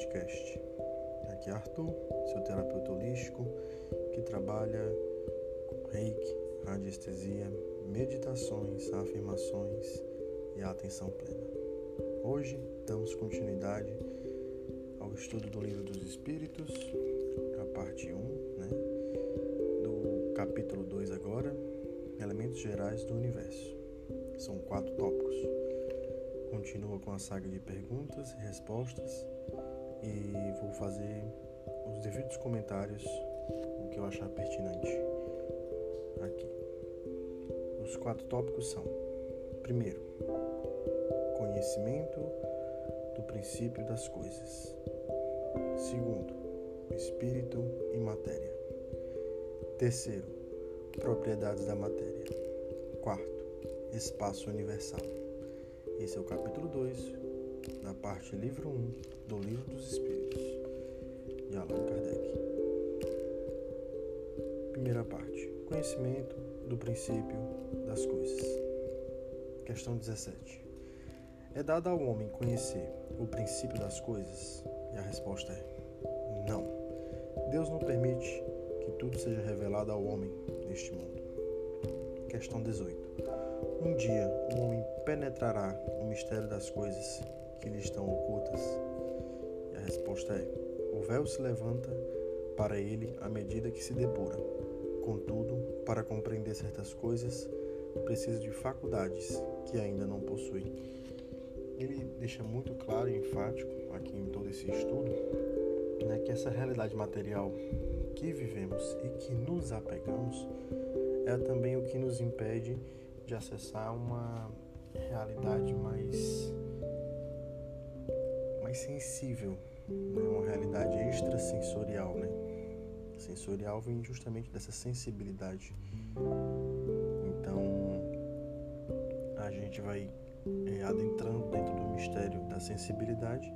Podcast. Aqui é Arthur, seu terapeuta holístico que trabalha com reiki, radiestesia, meditações, afirmações e atenção plena. Hoje damos continuidade ao estudo do Livro dos Espíritos, a parte 1, né? do capítulo 2 agora, Elementos Gerais do Universo. São quatro tópicos continua com a saga de perguntas e respostas e vou fazer os devidos comentários, o que eu achar pertinente aqui. Os quatro tópicos são: primeiro, conhecimento do princípio das coisas. Segundo, espírito e matéria. Terceiro, propriedades da matéria. Quarto, espaço universal. Esse é o capítulo 2 da parte livro 1 um, do Livro dos Espíritos de Allan Kardec. Primeira parte: Conhecimento do princípio das coisas. Questão 17. É dado ao homem conhecer o princípio das coisas? E a resposta é: não. Deus não permite que tudo seja revelado ao homem neste mundo. Questão 18. Um dia o homem penetrará o mistério das coisas que lhe estão ocultas? E a resposta é: o véu se levanta para ele à medida que se depura. Contudo, para compreender certas coisas, precisa de faculdades que ainda não possui. Ele deixa muito claro e enfático aqui em todo esse estudo né, que essa realidade material que vivemos e que nos apegamos é também o que nos impede de acessar uma realidade mais mais sensível, né? uma realidade extrasensorial, né? Sensorial vem justamente dessa sensibilidade. Então a gente vai é, adentrando dentro do mistério da sensibilidade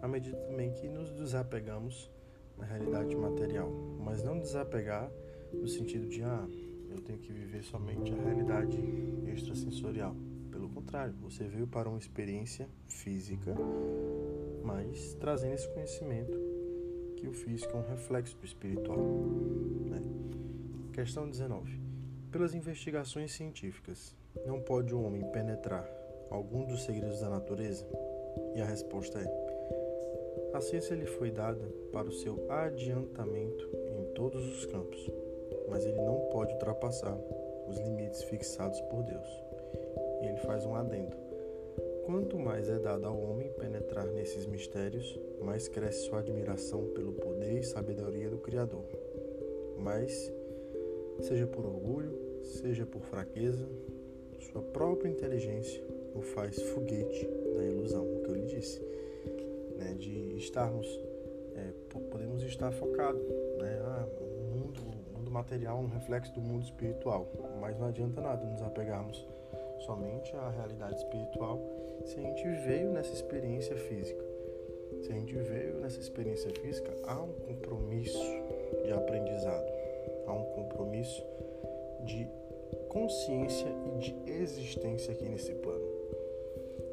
à medida também que nos desapegamos na realidade material, mas não desapegar no sentido de ah eu tenho que viver somente a realidade extrasensorial. Pelo contrário, você veio para uma experiência física, mas trazendo esse conhecimento que o físico é um reflexo do espiritual. Né? Questão 19. Pelas investigações científicas, não pode o homem penetrar algum dos segredos da natureza? E a resposta é: a ciência lhe foi dada para o seu adiantamento em todos os campos mas ele não pode ultrapassar os limites fixados por Deus. E ele faz um adendo. Quanto mais é dado ao homem penetrar nesses mistérios, mais cresce sua admiração pelo poder e sabedoria do Criador. Mas, seja por orgulho, seja por fraqueza, sua própria inteligência o faz foguete da ilusão, o que eu lhe disse, né, de estarmos, é, podemos estar focados, né, ah, material um reflexo do mundo espiritual, mas não adianta nada nos apegarmos somente à realidade espiritual se a gente veio nessa experiência física. Se a gente veio nessa experiência física, há um compromisso de aprendizado, há um compromisso de consciência e de existência aqui nesse plano.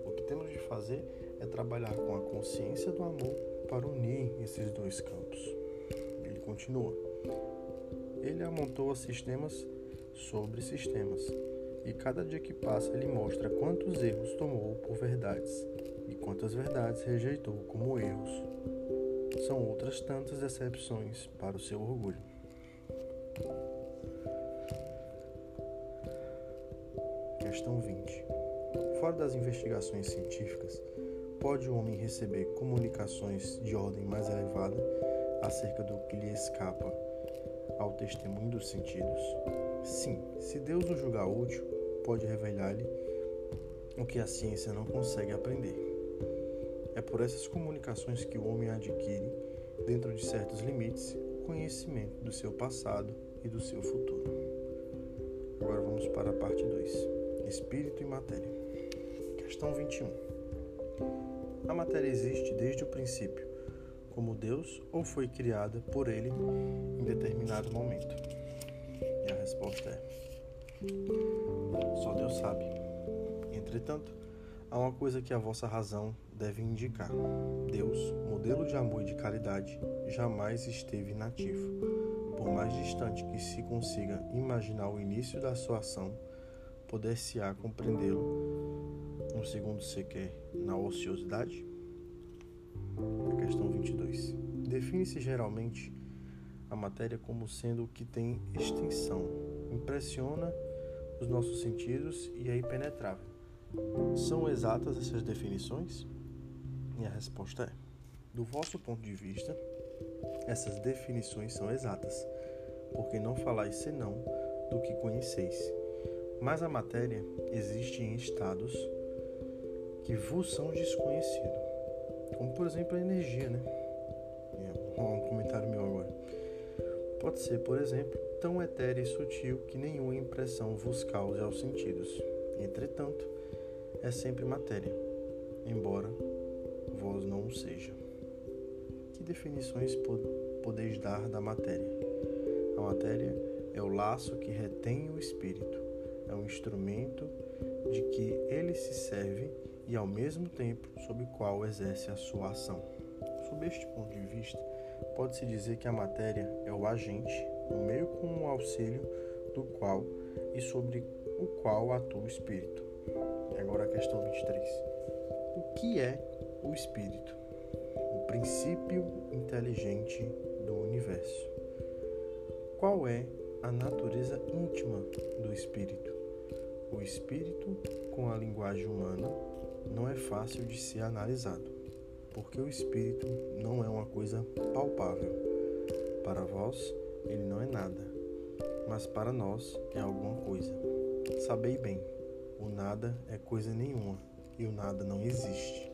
O que temos de fazer é trabalhar com a consciência do amor para unir esses dois campos. Ele continua ele amontoa sistemas sobre sistemas, e cada dia que passa ele mostra quantos erros tomou por verdades e quantas verdades rejeitou como erros. São outras tantas decepções para o seu orgulho. Questão 20. Fora das investigações científicas, pode o homem receber comunicações de ordem mais elevada acerca do que lhe escapa ao testemunho dos sentidos? Sim, se Deus o julgar útil, pode revelar-lhe o que a ciência não consegue aprender. É por essas comunicações que o homem adquire, dentro de certos limites, o conhecimento do seu passado e do seu futuro. Agora vamos para a parte 2: Espírito e Matéria. Questão 21. A matéria existe desde o princípio como Deus ou foi criada por Ele em determinado momento? Entretanto, há uma coisa que a vossa razão deve indicar: Deus modelo de amor e de caridade jamais esteve inativo. Por mais distante que se consiga imaginar o início da sua ação, poder-se-á compreendê-lo no segundo sequer na ociosidade? A questão 22. Define-se geralmente a matéria como sendo o que tem extensão, impressiona os nossos sentidos e é impenetrável. São exatas essas definições? E a resposta é: do vosso ponto de vista, essas definições são exatas, porque não falais senão do que conheceis. Mas a matéria existe em estados que vos são desconhecidos, como por exemplo a energia, né? É um comentário meu agora. Pode ser, por exemplo, tão etérea e sutil que nenhuma impressão vos cause aos sentidos. Entretanto, é sempre matéria, embora vós não o seja. Que definições podeis dar da matéria? A matéria é o laço que retém o espírito, é um instrumento de que ele se serve e ao mesmo tempo sob o qual exerce a sua ação. Sob este ponto de vista, pode-se dizer que a matéria é o agente, o meio com o auxílio do qual e sobre o qual atua o espírito. Agora a questão 23. O que é o espírito, o princípio inteligente do universo. Qual é a natureza íntima do espírito? O espírito, com a linguagem humana, não é fácil de ser analisado, porque o espírito não é uma coisa palpável. Para vós, ele não é nada, mas para nós é alguma coisa. Sabei bem, o nada é coisa nenhuma e o nada não existe.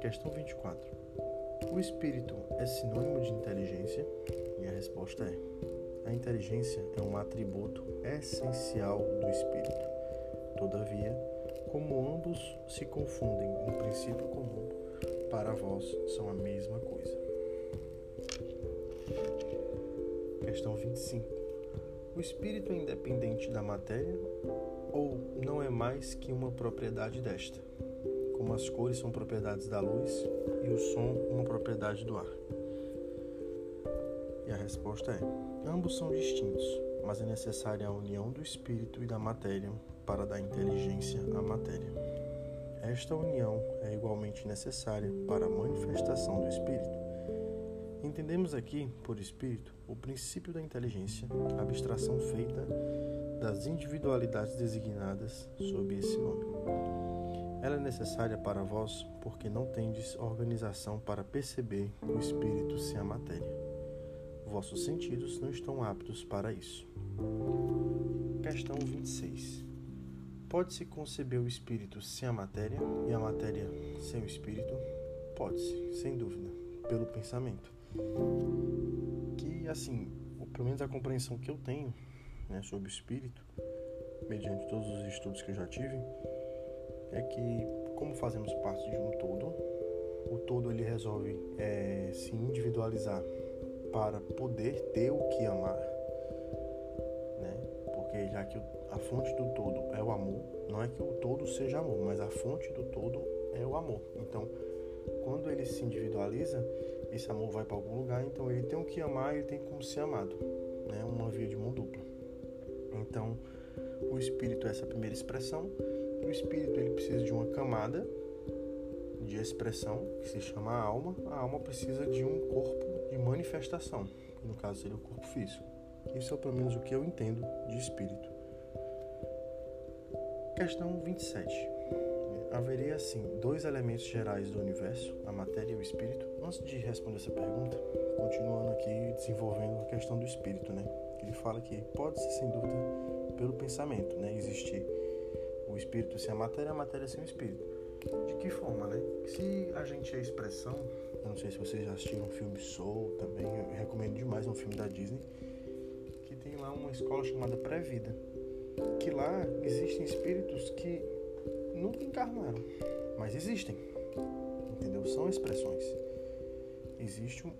Questão 24. O espírito é sinônimo de inteligência? E a resposta é: a inteligência é um atributo essencial do espírito. Todavia, como ambos se confundem no princípio comum, para vós são a mesma coisa. Questão 25. O espírito é independente da matéria ou não é mais que uma propriedade desta? como as cores são propriedades da luz e o som uma propriedade do ar? E a resposta é: ambos são distintos, mas é necessária a união do espírito e da matéria para dar inteligência à matéria. Esta união é igualmente necessária para a manifestação do espírito. Entendemos aqui, por espírito, o princípio da inteligência, abstração feita das individualidades designadas sob esse nome. Ela é necessária para vós porque não tendes organização para perceber o espírito sem a matéria. Vossos sentidos não estão aptos para isso. Questão 26. Pode-se conceber o espírito sem a matéria e a matéria sem o espírito? Pode-se, sem dúvida, pelo pensamento. Que, assim, pelo menos a compreensão que eu tenho né, sobre o espírito, mediante todos os estudos que eu já tive, é que como fazemos parte de um todo, o todo ele resolve é, se individualizar para poder ter o que amar, né? Porque já que a fonte do todo é o amor, não é que o todo seja amor, mas a fonte do todo é o amor. Então, quando ele se individualiza, esse amor vai para algum lugar, então ele tem o que amar, ele tem como ser amado, né? Uma via de mão dupla. Então, o espírito é essa primeira expressão o espírito ele precisa de uma camada de expressão, que se chama alma. A alma precisa de um corpo de manifestação, no caso seria o corpo físico. Isso é pelo menos o que eu entendo de espírito. Questão 27. Haveria, assim, dois elementos gerais do universo, a matéria e o espírito? Antes de responder essa pergunta, continuando aqui desenvolvendo a questão do espírito, né? Ele fala que pode-se, sem dúvida, pelo pensamento, né? Existir o espírito sem a matéria, a matéria sem o espírito. De que forma, né? Se a gente é expressão, eu não sei se vocês já assistiram o filme Soul também, eu recomendo demais um filme da Disney, que tem lá uma escola chamada Pré-Vida. Que lá existem espíritos que nunca encarnaram, mas existem. Entendeu? São expressões. Existe um,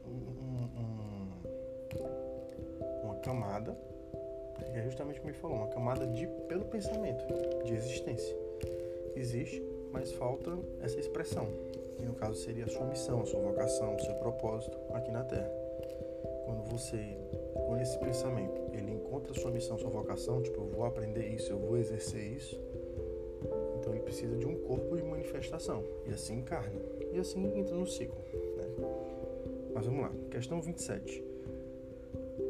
camada é justamente como ele falou, uma camada de pelo pensamento, de existência. Existe, mas falta essa expressão. que no caso seria a sua missão, a sua vocação, o seu propósito aqui na Terra. Quando você, com esse pensamento, ele encontra a sua missão, sua vocação, tipo, eu vou aprender isso, eu vou exercer isso, então ele precisa de um corpo de manifestação, e assim encarna, e assim entra no ciclo. Né? Mas vamos lá, questão 27.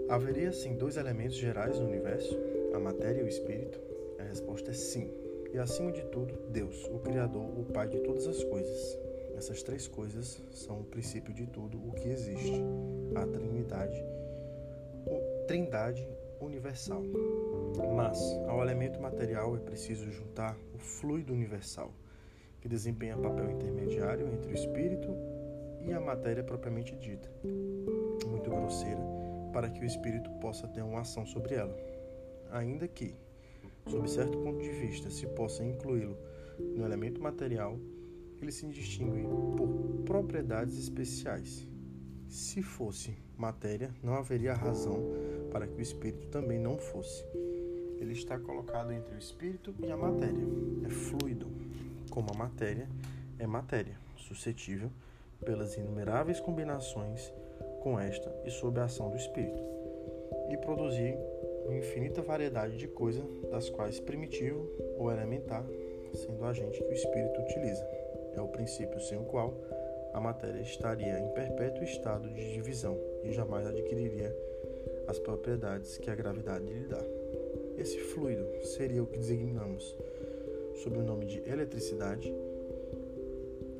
Haveria, sim, dois elementos gerais no universo, a matéria e o espírito? A resposta é sim. E acima de tudo, Deus, o Criador, o Pai de todas as coisas. Essas três coisas são o princípio de tudo o que existe, a Trindade, a Trindade universal. Mas ao elemento material é preciso juntar o fluido universal, que desempenha papel intermediário entre o espírito e a matéria propriamente dita, muito grosseira, para que o espírito possa ter uma ação sobre ela. Ainda que, sob certo ponto de vista, se possa incluí-lo no elemento material, ele se distingue por propriedades especiais. Se fosse matéria, não haveria razão para que o espírito também não fosse. Ele está colocado entre o espírito e a matéria. É fluido, como a matéria é matéria, suscetível pelas inumeráveis combinações com esta e sob a ação do espírito, e produzir infinita variedade de coisas, das quais primitivo ou elementar, sendo agente que o espírito utiliza. É o princípio sem o qual a matéria estaria em perpétuo estado de divisão e jamais adquiriria as propriedades que a gravidade lhe dá. Esse fluido seria o que designamos sob o nome de eletricidade?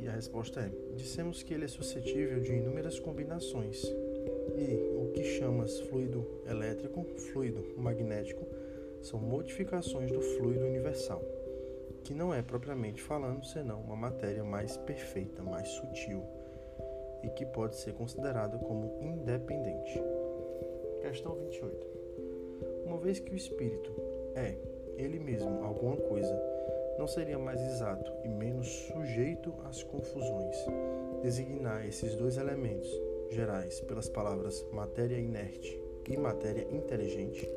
E a resposta é: dissemos que ele é suscetível de inúmeras combinações e o que chamas fluido elétrico, fluido magnético, são modificações do fluido universal, que não é propriamente falando senão uma matéria mais perfeita, mais sutil e que pode ser considerada como independente. Questão 28. Uma vez que o espírito é ele mesmo alguma coisa, não seria mais exato e menos sujeito às confusões designar esses dois elementos gerais pelas palavras matéria inerte e matéria inteligente?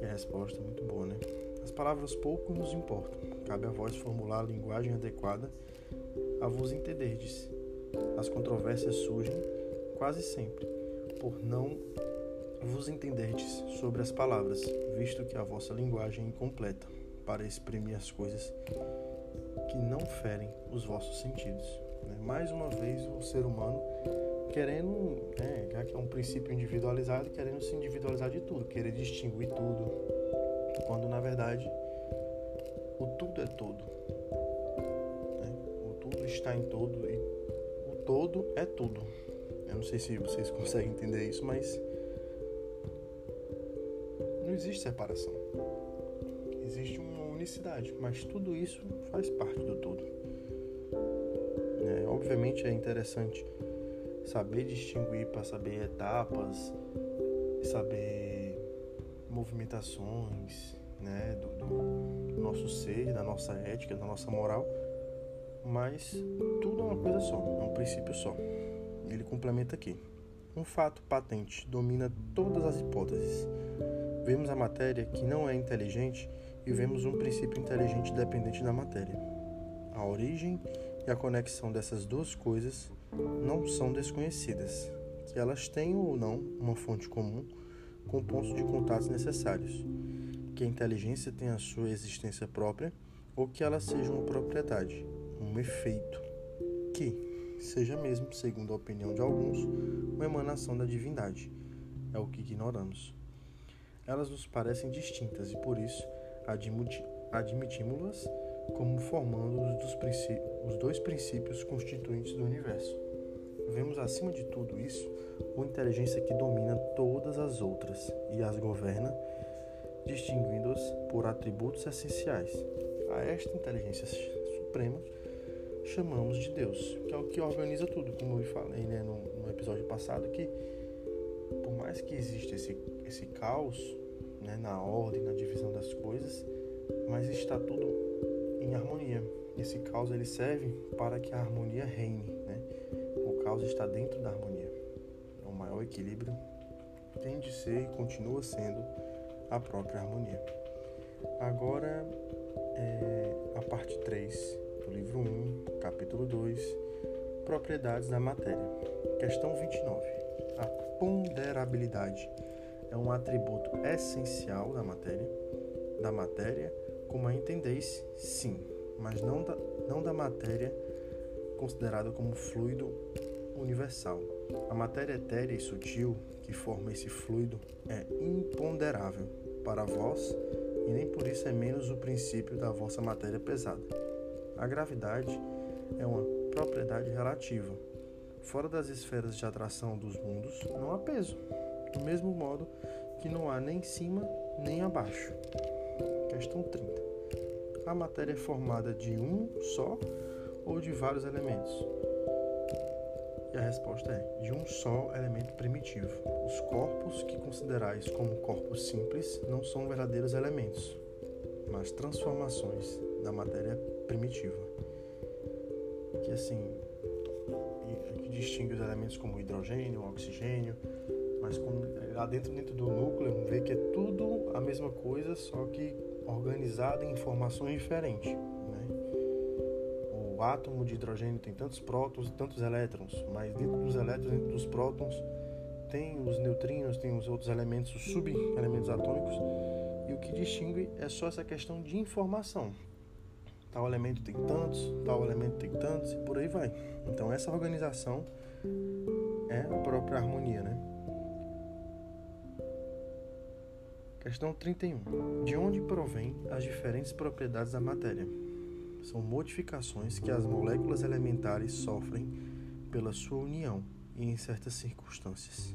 E a resposta é muito boa, né? As palavras pouco nos importam. Cabe a vós formular a linguagem adequada a vos entenderdes. As controvérsias surgem quase sempre por não vos entenderdes sobre as palavras, visto que a vossa linguagem é incompleta para exprimir as coisas que não ferem os vossos sentidos. Né? Mais uma vez, o ser humano querendo, né, já que é um princípio individualizado, querendo se individualizar de tudo, querer distinguir tudo, quando na verdade o tudo é todo. Né? O tudo está em todo e o todo é tudo. Eu não sei se vocês conseguem entender isso, mas não existe separação. Unicidade, mas tudo isso faz parte do todo. É, obviamente é interessante saber distinguir para saber etapas, saber movimentações né, do, do, do, nosso ser, da nossa ética, da nossa moral, mas tudo é uma coisa só, é um princípio só. Ele complementa aqui. Um fato patente domina todas as hipóteses. Vemos a matéria que não é inteligente e vemos um princípio inteligente dependente da matéria. A origem e a conexão dessas duas coisas não são desconhecidas, que elas tenham ou não uma fonte comum com pontos de contato necessários, que a inteligência tenha a sua existência própria ou que ela seja uma propriedade, um efeito, que seja mesmo, segundo a opinião de alguns, uma emanação da divindade. É o que ignoramos. Elas nos parecem distintas e por isso admitimos-las como formando os, dois princípios constituintes do universo. Vemos acima de tudo isso uma inteligência que domina todas as outras e as governa, distinguindo-as por atributos essenciais. A esta inteligência suprema chamamos de Deus, que é o que organiza tudo, como eu falei né, no, no episódio passado, que por mais que exista esse, esse caos né, na ordem, na divisão das coisas, mas está tudo em harmonia. Esse caos ele serve para que a harmonia reine. Né? O caos está dentro da harmonia. O maior equilíbrio tem de ser e continua sendo a própria harmonia. Agora, é, a parte 3 do livro 1, capítulo 2, Propriedades da Matéria. Questão 29. A ponderabilidade é um atributo essencial da matéria, da matéria, como a entendeis, sim, mas não da, não da matéria considerada como fluido universal. A matéria etérea e sutil que forma esse fluido é imponderável para vós e nem por isso é menos o princípio da vossa matéria pesada. A gravidade é uma propriedade relativa. Fora das esferas de atração dos mundos, não há peso, do mesmo modo que não há nem cima nem abaixo. Questão 30. A matéria é formada de um só ou de vários elementos? E a resposta é de um só elemento primitivo. Os corpos que considerais como corpos simples não são verdadeiros elementos, mas transformações da matéria primitiva. Que assim, que distingue os elementos como hidrogênio, oxigênio, mas lá dentro, dentro do núcleo, vê que é tudo a mesma coisa, só que organizado em informações diferentes o átomo de hidrogênio tem tantos prótons e tantos elétrons, mas dentro dos elétrons, dentro dos prótons, tem os neutrinos, tem os outros elementos, os sub-elementos atômicos, e o que distingue é só essa questão de informação. Tal elemento tem tantos, tal elemento tem tantos, e por aí vai. Então, essa organização é a própria harmonia, né? Questão 31. De onde provém as diferentes propriedades da matéria? são modificações que as moléculas elementares sofrem pela sua união e em certas circunstâncias.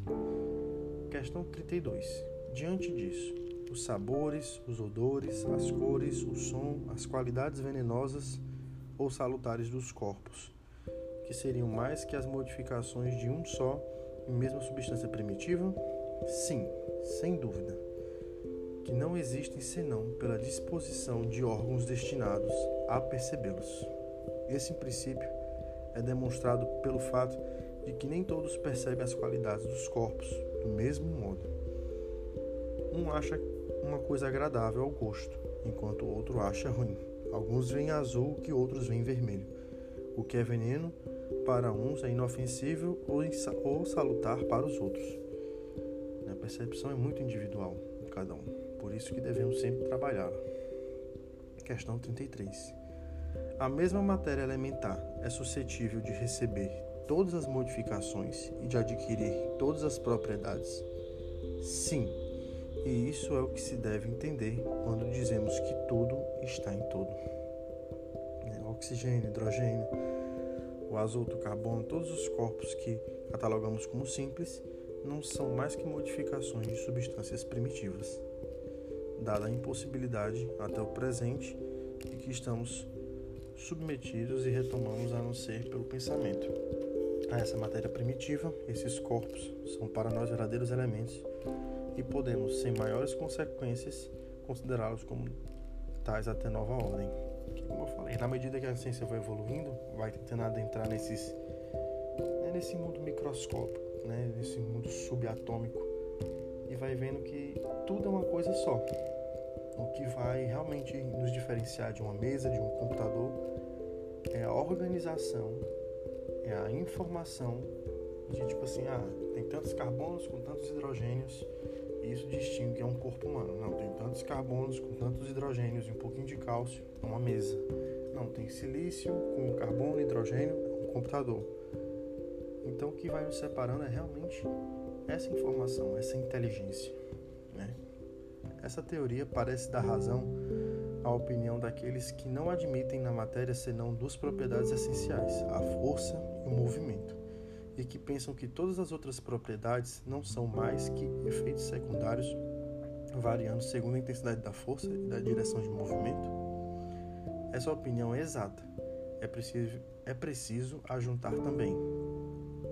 Questão 32. Diante disso, os sabores, os odores, as cores, o som, as qualidades venenosas ou salutares dos corpos, que seriam mais que as modificações de um só e mesma substância primitiva? Sim, sem dúvida que não existem senão pela disposição de órgãos destinados a percebê-los. Esse princípio é demonstrado pelo fato de que nem todos percebem as qualidades dos corpos do mesmo modo. Um acha uma coisa agradável ao gosto, enquanto o outro acha ruim. Alguns veem azul que outros veem vermelho. O que é veneno para uns é inofensível ou salutar para os outros. A percepção é muito individual de cada um por isso que devemos sempre trabalhá-la. Questão 33. A mesma matéria elementar é suscetível de receber todas as modificações e de adquirir todas as propriedades? Sim, e isso é o que se deve entender quando dizemos que tudo está em tudo. É, oxigênio, hidrogênio, o azoto, o carbono, todos os corpos que catalogamos como simples não são mais que modificações de substâncias primitivas dada a impossibilidade até o presente e que estamos submetidos e retomamos a não ser pelo pensamento. A essa matéria primitiva, esses corpos são para nós verdadeiros elementos e podemos, sem maiores consequências, considerá-los como tais até nova ordem. Como eu falei, na medida que a ciência vai evoluindo, vai tentando adentrar nesses, né, nesse mundo microscópico, né, nesse mundo subatômico, e vai vendo que tudo é uma coisa só. O que vai realmente nos diferenciar de uma mesa, de um computador, é a organização, é a informação de tipo assim, ah, tem tantos carbonos com tantos hidrogênios e isso distingue é um corpo humano. Não, tem tantos carbonos com tantos hidrogênios e um pouquinho de cálcio, é uma mesa. Não, tem silício com carbono e hidrogênio, é um computador. Então o que vai nos separando é realmente essa informação, essa inteligência. Essa teoria parece dar razão à opinião daqueles que não admitem na matéria senão duas propriedades essenciais, a força e o movimento, e que pensam que todas as outras propriedades não são mais que efeitos secundários variando segundo a intensidade da força e da direção de movimento? Essa opinião é exata. É preciso, é preciso ajuntar também,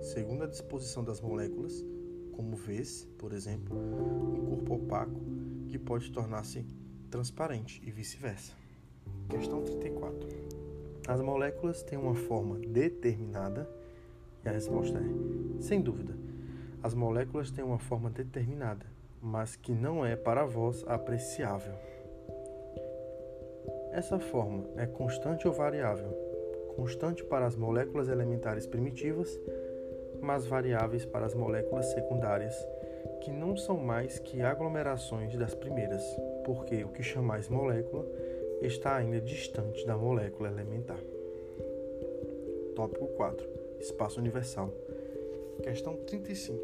segundo a disposição das moléculas, como vês, por exemplo, um corpo opaco que pode tornar-se transparente e vice-versa. Questão 34. As moléculas têm uma forma determinada? E a resposta é: sem dúvida. As moléculas têm uma forma determinada, mas que não é para vós apreciável. Essa forma é constante ou variável? constante para as moléculas elementares primitivas, mas variáveis para as moléculas secundárias, que não são mais que aglomerações das primeiras, porque o que chamais molécula está ainda distante da molécula elementar. Tópico 4. Espaço universal. Questão 35.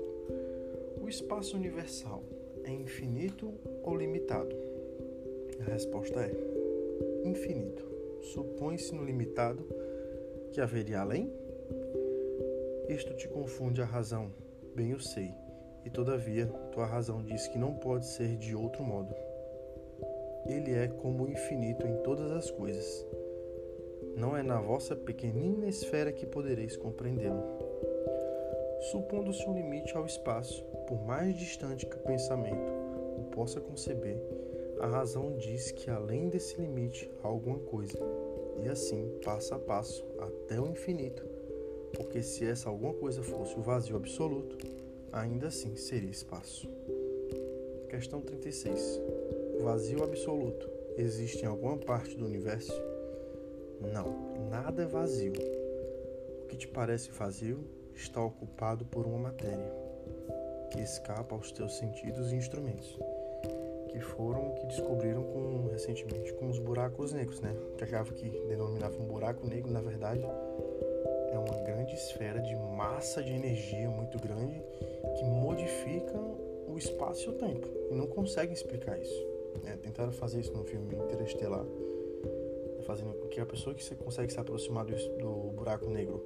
O espaço universal é infinito ou limitado? A resposta é infinito. Supõe-se no limitado que haveria além? Isto te confunde a razão, bem eu sei, e todavia tua razão diz que não pode ser de outro modo. Ele é como o infinito em todas as coisas. Não é na vossa pequenina esfera que podereis compreendê-lo. Supondo-se um limite ao espaço, por mais distante que o pensamento o possa conceber, a razão diz que além desse limite há alguma coisa, e assim, passo a passo, até o infinito, porque se essa alguma coisa fosse o vazio absoluto, ainda assim seria espaço. Questão 36. Vazio absoluto existe em alguma parte do universo? Não, nada é vazio. O que te parece vazio está ocupado por uma matéria que escapa aos teus sentidos e instrumentos que foram que descobriram com, recentemente com os buracos negros, né? Que achava que denominava um buraco negro, na verdade, é uma grande esfera de massa de energia muito grande que modifica o espaço e o tempo e não conseguem explicar isso. Né? Tentaram fazer isso no filme Interestelar, fazendo com que a pessoa que consegue se aproximar do, do buraco negro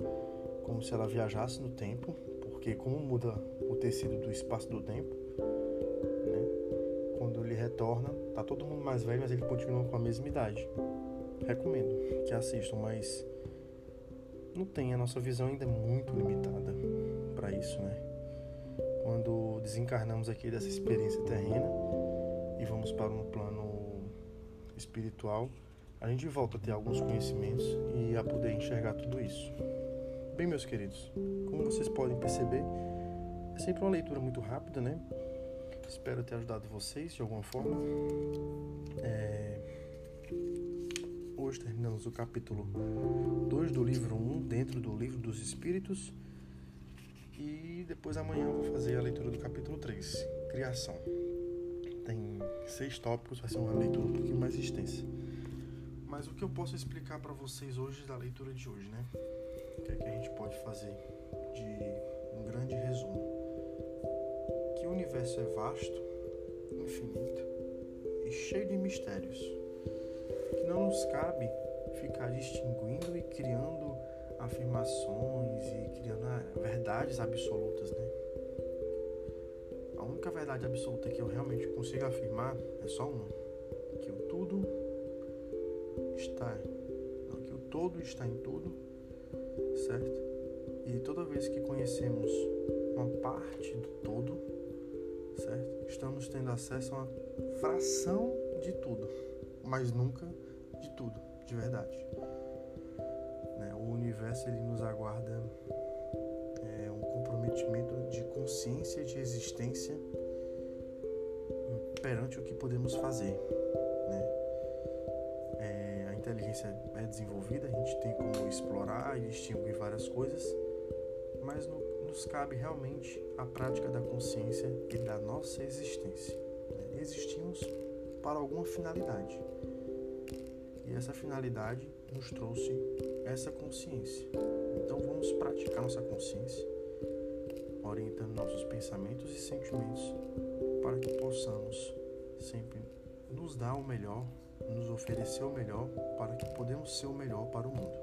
como se ela viajasse no tempo, porque como muda o tecido do espaço do tempo, retorna, tá todo mundo mais velho, mas ele continua com a mesma idade. Recomendo que assistam, mas não tem, a nossa visão ainda é muito limitada para isso, né? Quando desencarnamos aqui dessa experiência terrena e vamos para um plano espiritual, a gente volta a ter alguns conhecimentos e a poder enxergar tudo isso. Bem, meus queridos, como vocês podem perceber, é sempre uma leitura muito rápida, né? Espero ter ajudado vocês de alguma forma. É... Hoje terminamos o capítulo 2 do livro 1, dentro do livro dos Espíritos. E depois amanhã eu vou fazer a leitura do capítulo 3, Criação. Tem seis tópicos, vai ser uma leitura um pouquinho mais extensa. Mas o que eu posso explicar para vocês hoje da leitura de hoje, né? O que é que a gente pode fazer de um grande resumo? que o universo é vasto, infinito e cheio de mistérios, não nos cabe ficar distinguindo e criando afirmações e criando ah, verdades absolutas, né? A única verdade absoluta que eu realmente consigo afirmar é só uma, que o tudo está, não, que o todo está em tudo, certo? E toda vez que conhecemos uma parte do todo, certo? Estamos tendo acesso a uma fração de tudo, mas nunca de tudo, de verdade. Né? O universo ele nos aguarda é, um comprometimento de consciência de existência perante o que podemos fazer. Né? É, a inteligência é desenvolvida, a gente tem como explorar e distinguir várias coisas, mas no nos cabe realmente a prática da consciência e da nossa existência. Né? Existimos para alguma finalidade. E essa finalidade nos trouxe essa consciência. Então vamos praticar nossa consciência, orientando nossos pensamentos e sentimentos para que possamos sempre nos dar o melhor, nos oferecer o melhor para que podemos ser o melhor para o mundo.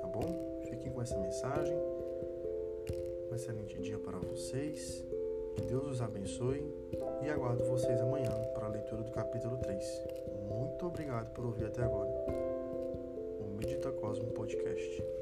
Tá bom? Fiquem com essa mensagem. Um excelente dia para vocês. Que Deus os abençoe e aguardo vocês amanhã para a leitura do capítulo 3. Muito obrigado por ouvir até agora. O Medita Cosmo Podcast.